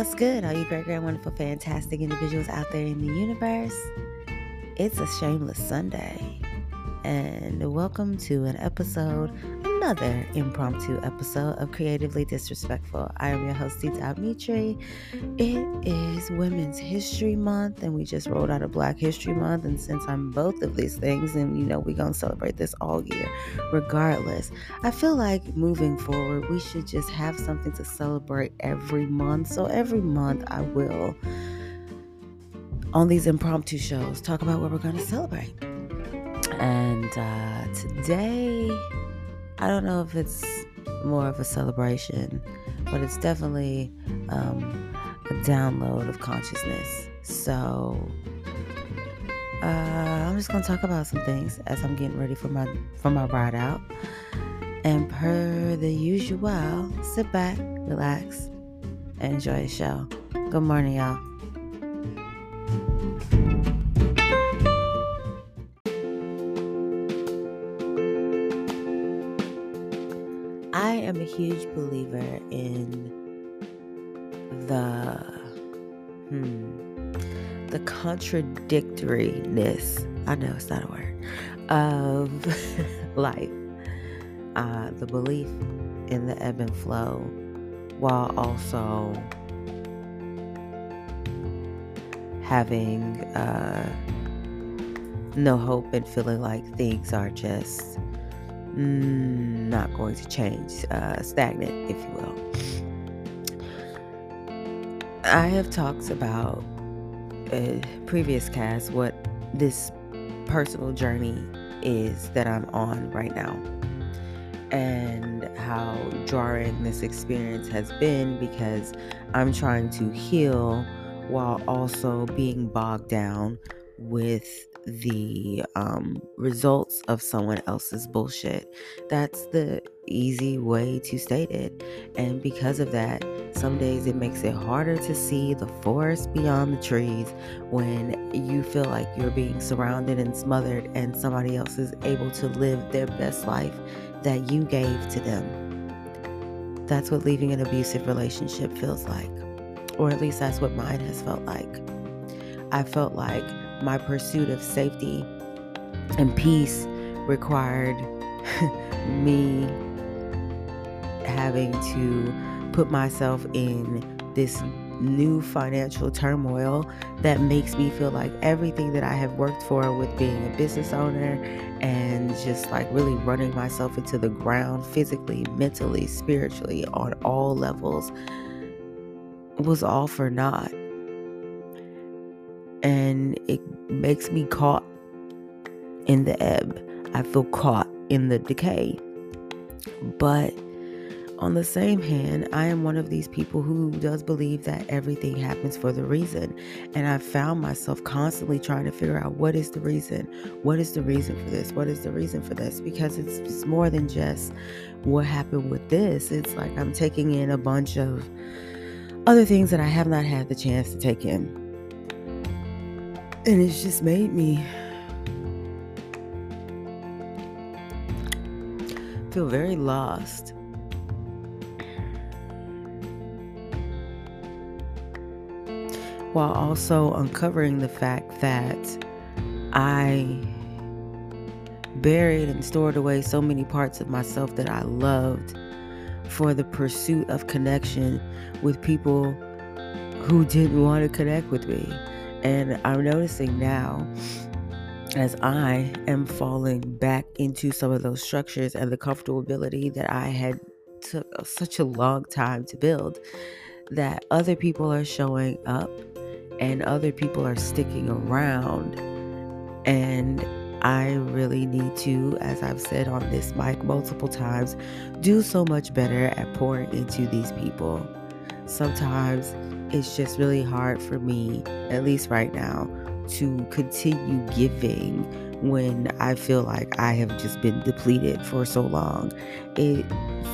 What's good, all you great, great, wonderful, fantastic individuals out there in the universe? It's a shameless Sunday, and welcome to an episode another impromptu episode of Creatively Disrespectful. I am your host, Tita Mitri. It is Women's History Month, and we just rolled out a Black History Month. And since I'm both of these things, and you know, we're going to celebrate this all year, regardless, I feel like moving forward, we should just have something to celebrate every month. So every month, I will, on these impromptu shows, talk about what we're going to celebrate. And uh, today, I don't know if it's more of a celebration, but it's definitely um, a download of consciousness. So uh, I'm just gonna talk about some things as I'm getting ready for my for my ride out. And per the usual, sit back, relax, and enjoy the show. Good morning, y'all. Am a huge believer in the hmm, the contradictoriness. I know it's not a word of life. Uh, the belief in the ebb and flow, while also having uh, no hope and feeling like things are just not going to change, uh, stagnant, if you will. I have talked about a previous cast what this personal journey is that I'm on right now and how jarring this experience has been because I'm trying to heal while also being bogged down with the um, results of someone else's bullshit. That's the easy way to state it. And because of that, some days it makes it harder to see the forest beyond the trees when you feel like you're being surrounded and smothered, and somebody else is able to live their best life that you gave to them. That's what leaving an abusive relationship feels like. Or at least that's what mine has felt like. I felt like my pursuit of safety and peace required me having to put myself in this new financial turmoil that makes me feel like everything that I have worked for with being a business owner and just like really running myself into the ground physically, mentally, spiritually, on all levels was all for naught and it makes me caught in the ebb. I feel caught in the decay. But on the same hand, I am one of these people who does believe that everything happens for the reason. And I found myself constantly trying to figure out what is the reason? What is the reason for this? What is the reason for this? Because it's, it's more than just what happened with this. It's like I'm taking in a bunch of other things that I have not had the chance to take in. And it's just made me feel very lost. While also uncovering the fact that I buried and stored away so many parts of myself that I loved for the pursuit of connection with people who didn't want to connect with me. And I'm noticing now as I am falling back into some of those structures and the comfortability that I had took such a long time to build that other people are showing up and other people are sticking around and I really need to, as I've said on this mic multiple times, do so much better at pouring into these people. Sometimes it's just really hard for me, at least right now, to continue giving when I feel like I have just been depleted for so long. It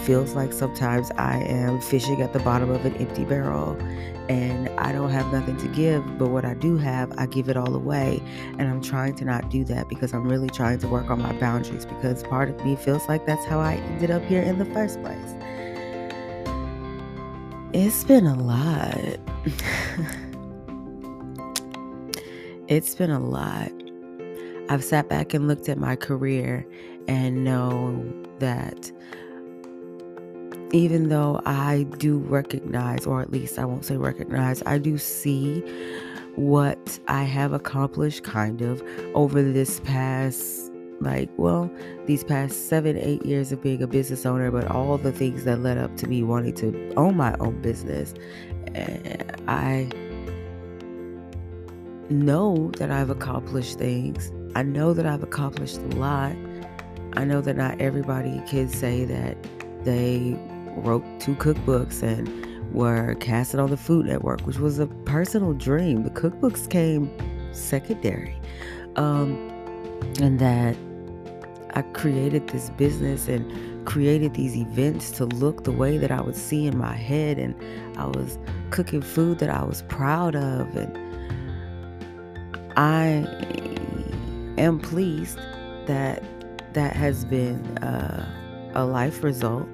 feels like sometimes I am fishing at the bottom of an empty barrel and I don't have nothing to give, but what I do have, I give it all away. And I'm trying to not do that because I'm really trying to work on my boundaries because part of me feels like that's how I ended up here in the first place. It's been a lot. it's been a lot. I've sat back and looked at my career and know that even though I do recognize, or at least I won't say recognize, I do see what I have accomplished kind of over this past, like, well, these past seven, eight years of being a business owner, but all the things that led up to me wanting to own my own business. I know that I've accomplished things. I know that I've accomplished a lot. I know that not everybody can say that they wrote two cookbooks and were casted on the Food Network, which was a personal dream. The cookbooks came secondary. Um, and that I created this business and created these events to look the way that I would see in my head. And I was cooking food that I was proud of. And I am pleased that that has been uh, a life result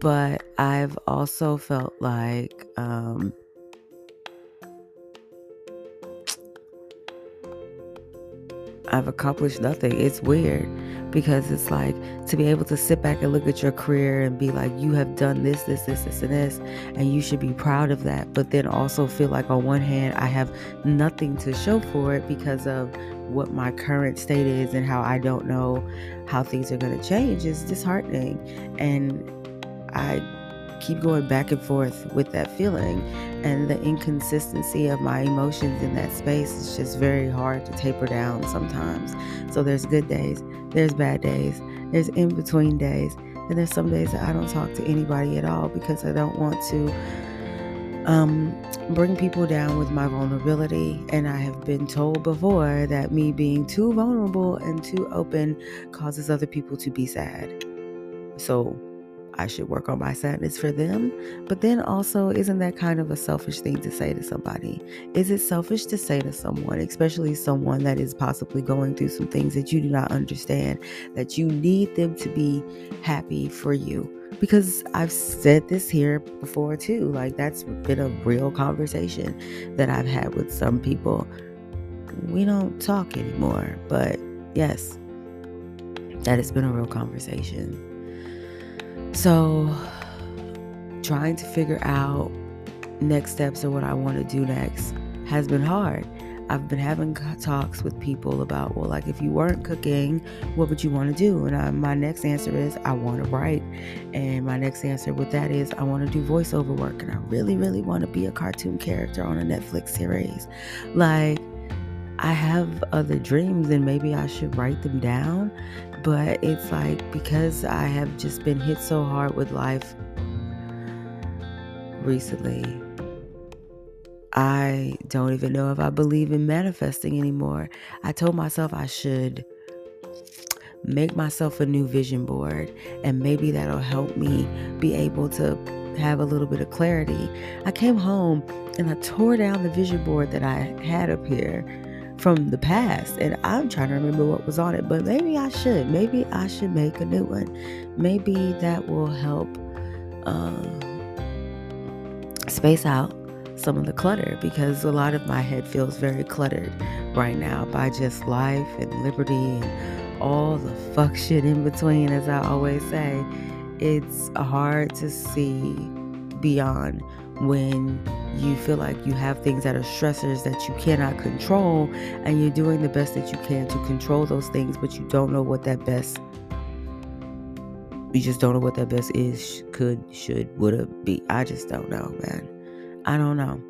but I've also felt like um, I've accomplished nothing. It's weird because it's like to be able to sit back and look at your career and be like, you have done this, this, this, this, and this, and you should be proud of that. But then also feel like, on one hand, I have nothing to show for it because of what my current state is and how I don't know how things are going to change is disheartening. And I keep going back and forth with that feeling and the inconsistency of my emotions in that space is just very hard to taper down sometimes. So there's good days, there's bad days, there's in between days, and there's some days that I don't talk to anybody at all because I don't want to um, bring people down with my vulnerability. And I have been told before that me being too vulnerable and too open causes other people to be sad. So I should work on my sadness for them. But then also, isn't that kind of a selfish thing to say to somebody? Is it selfish to say to someone, especially someone that is possibly going through some things that you do not understand, that you need them to be happy for you? Because I've said this here before too. Like, that's been a real conversation that I've had with some people. We don't talk anymore, but yes, that has been a real conversation. So, trying to figure out next steps or what I want to do next has been hard. I've been having talks with people about, well, like if you weren't cooking, what would you want to do? And I, my next answer is, I want to write. And my next answer with that is, I want to do voiceover work. And I really, really want to be a cartoon character on a Netflix series. Like, I have other dreams and maybe I should write them down. But it's like because I have just been hit so hard with life recently, I don't even know if I believe in manifesting anymore. I told myself I should make myself a new vision board and maybe that'll help me be able to have a little bit of clarity. I came home and I tore down the vision board that I had up here from the past and I'm trying to remember what was on it, but maybe I should. Maybe I should make a new one. Maybe that will help uh, space out some of the clutter because a lot of my head feels very cluttered right now by just life and liberty and all the fuck shit in between, as I always say. It's hard to see beyond when you feel like you have things that are stressors that you cannot control and you're doing the best that you can to control those things but you don't know what that best you just don't know what that best is could should would have be. I just don't know man. I don't know.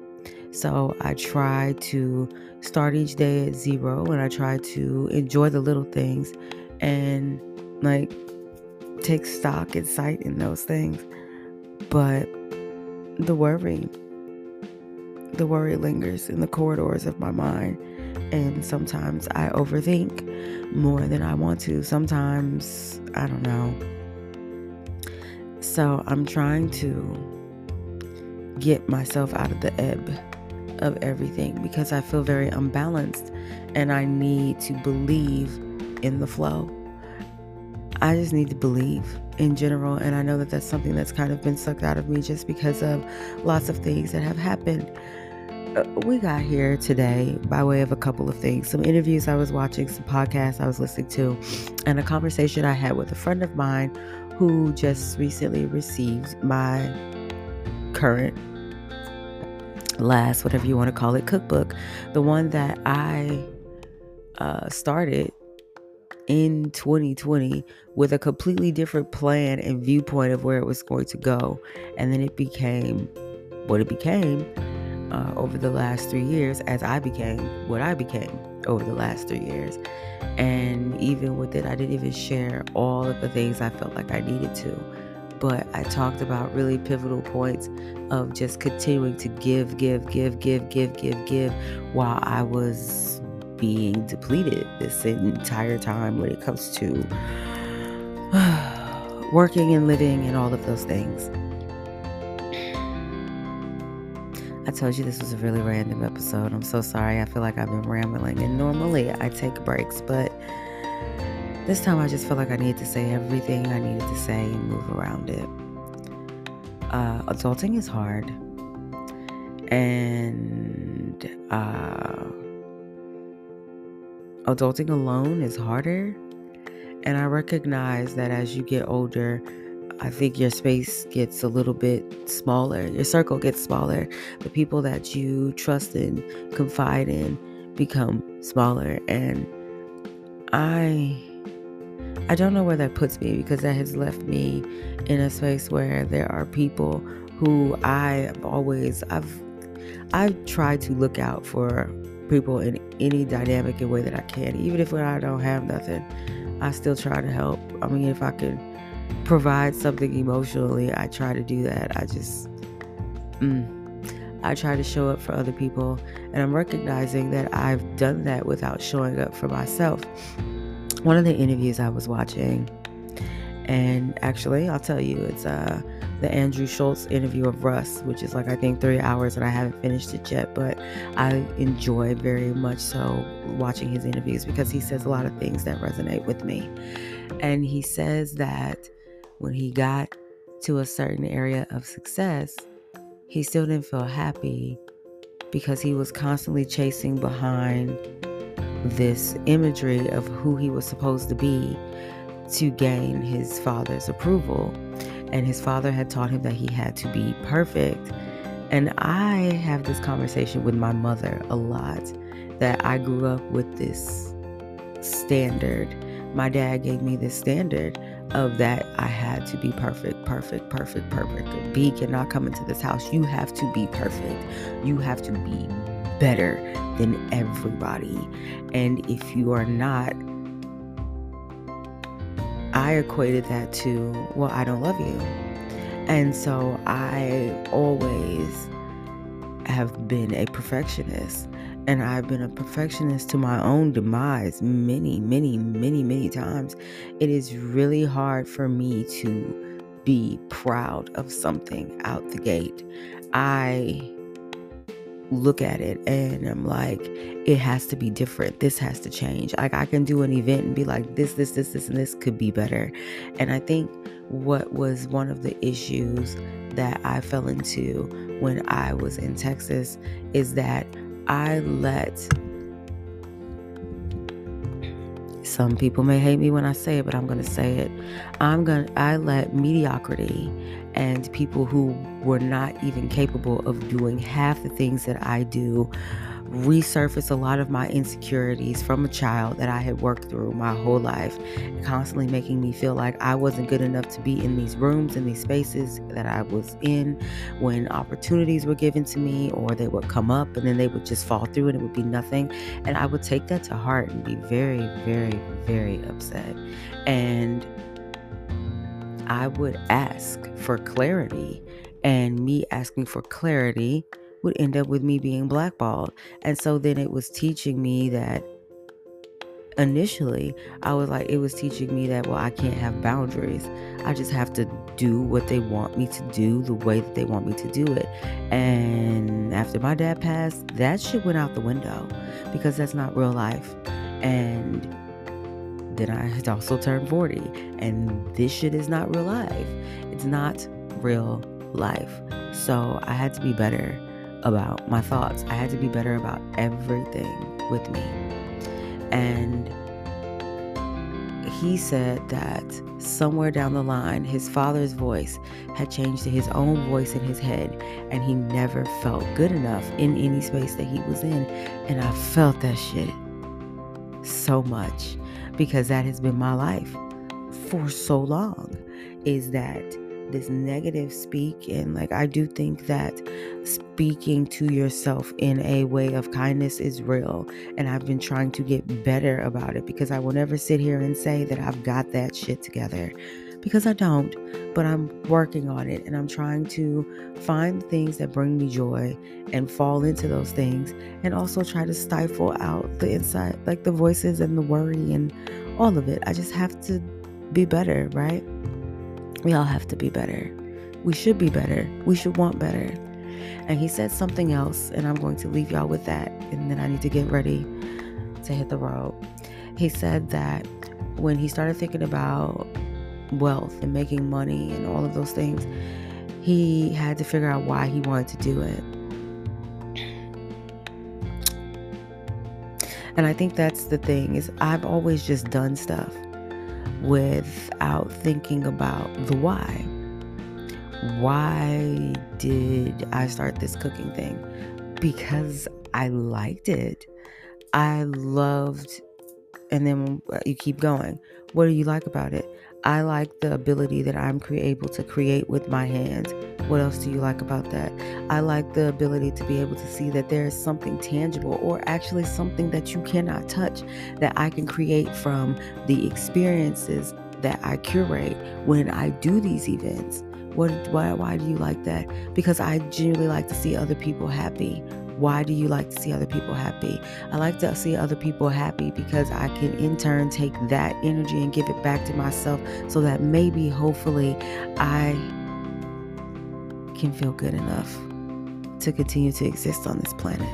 So i try to start each day at zero and i try to enjoy the little things and like take stock and sight in those things. But the worry the worry lingers in the corridors of my mind and sometimes i overthink more than i want to. Sometimes i don't know. So i'm trying to get myself out of the ebb of everything because i feel very unbalanced and i need to believe in the flow I just need to believe in general. And I know that that's something that's kind of been sucked out of me just because of lots of things that have happened. Uh, we got here today by way of a couple of things some interviews I was watching, some podcasts I was listening to, and a conversation I had with a friend of mine who just recently received my current last, whatever you want to call it, cookbook. The one that I uh, started in 2020 with a completely different plan and viewpoint of where it was going to go. And then it became what it became uh, over the last three years as I became what I became over the last three years. And even with it, I didn't even share all of the things I felt like I needed to. But I talked about really pivotal points of just continuing to give, give, give, give, give, give, give while I was being depleted this entire time when it comes to working and living and all of those things. I told you this was a really random episode. I'm so sorry. I feel like I've been rambling, and normally I take breaks, but this time I just feel like I need to say everything I needed to say and move around it. Uh, adulting is hard, and uh, adulting alone is harder. And I recognize that as you get older, I think your space gets a little bit smaller, your circle gets smaller. The people that you trust and confide in become smaller. And I. I don't know where that puts me because that has left me in a space where there are people who I always I've I've tried to look out for people in any dynamic and way that I can. Even if I don't have nothing, I still try to help. I mean, if I can provide something emotionally, I try to do that. I just, mm, I try to show up for other people. And I'm recognizing that I've done that without showing up for myself. One of the interviews I was watching, and actually, I'll tell you, it's uh, the Andrew Schulz interview of Russ, which is like I think three hours, and I haven't finished it yet. But I enjoy very much so watching his interviews because he says a lot of things that resonate with me. And he says that when he got to a certain area of success, he still didn't feel happy because he was constantly chasing behind this imagery of who he was supposed to be to gain his father's approval and his father had taught him that he had to be perfect. And I have this conversation with my mother a lot that I grew up with this standard. My dad gave me this standard of that I had to be perfect, perfect, perfect, perfect. B cannot come into this house. You have to be perfect. You have to be better than everybody. And if you are not, I equated that to, well, I don't love you. And so I always have been a perfectionist. And I've been a perfectionist to my own demise many, many, many, many times. It is really hard for me to be proud of something out the gate. I look at it and I'm like, it has to be different. This has to change. Like I can do an event and be like, this, this, this, this, and this could be better. And I think what was one of the issues that I fell into when I was in Texas is that I let some people may hate me when I say it, but I'm going to say it. I'm to I let mediocrity and people who were not even capable of doing half the things that I do resurface a lot of my insecurities from a child that I had worked through my whole life, constantly making me feel like I wasn't good enough to be in these rooms, and these spaces that I was in when opportunities were given to me, or they would come up and then they would just fall through and it would be nothing. And I would take that to heart and be very, very, very upset. And I would ask for clarity. And me asking for clarity would end up with me being blackballed. And so then it was teaching me that initially I was like, it was teaching me that, well, I can't have boundaries. I just have to do what they want me to do the way that they want me to do it. And after my dad passed, that shit went out the window because that's not real life. And then I had also turned 40. And this shit is not real life. It's not real life. So I had to be better about my thoughts. I had to be better about everything with me. And he said that somewhere down the line, his father's voice had changed to his own voice in his head, and he never felt good enough in any space that he was in. And I felt that shit so much because that has been my life for so long. Is that this negative speak and like I do think that speaking to yourself in a way of kindness is real and I've been trying to get better about it because I will never sit here and say that I've got that shit together because I don't but I'm working on it and I'm trying to find things that bring me joy and fall into those things and also try to stifle out the inside like the voices and the worry and all of it. I just have to be better right we all have to be better. We should be better. We should want better. And he said something else, and I'm going to leave y'all with that. And then I need to get ready to hit the road. He said that when he started thinking about wealth and making money and all of those things, he had to figure out why he wanted to do it. And I think that's the thing is I've always just done stuff without thinking about the why. Why did I start this cooking thing? Because I liked it. I loved, and then you keep going. What do you like about it? I like the ability that I'm able to create with my hands. What else do you like about that? I like the ability to be able to see that there is something tangible or actually something that you cannot touch that I can create from the experiences that I curate when I do these events. What why why do you like that? Because I genuinely like to see other people happy. Why do you like to see other people happy? I like to see other people happy because I can in turn take that energy and give it back to myself so that maybe, hopefully, I can feel good enough to continue to exist on this planet.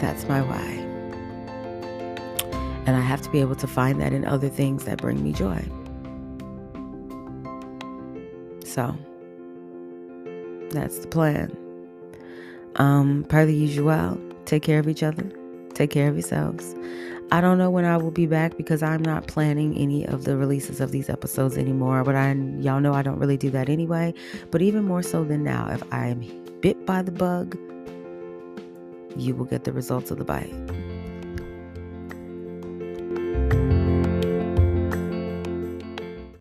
That's my why. And I have to be able to find that in other things that bring me joy. So, that's the plan. Um, per the usual, take care of each other, take care of yourselves. I don't know when I will be back because I'm not planning any of the releases of these episodes anymore. But I, y'all know I don't really do that anyway. But even more so than now, if I am bit by the bug, you will get the results of the bite.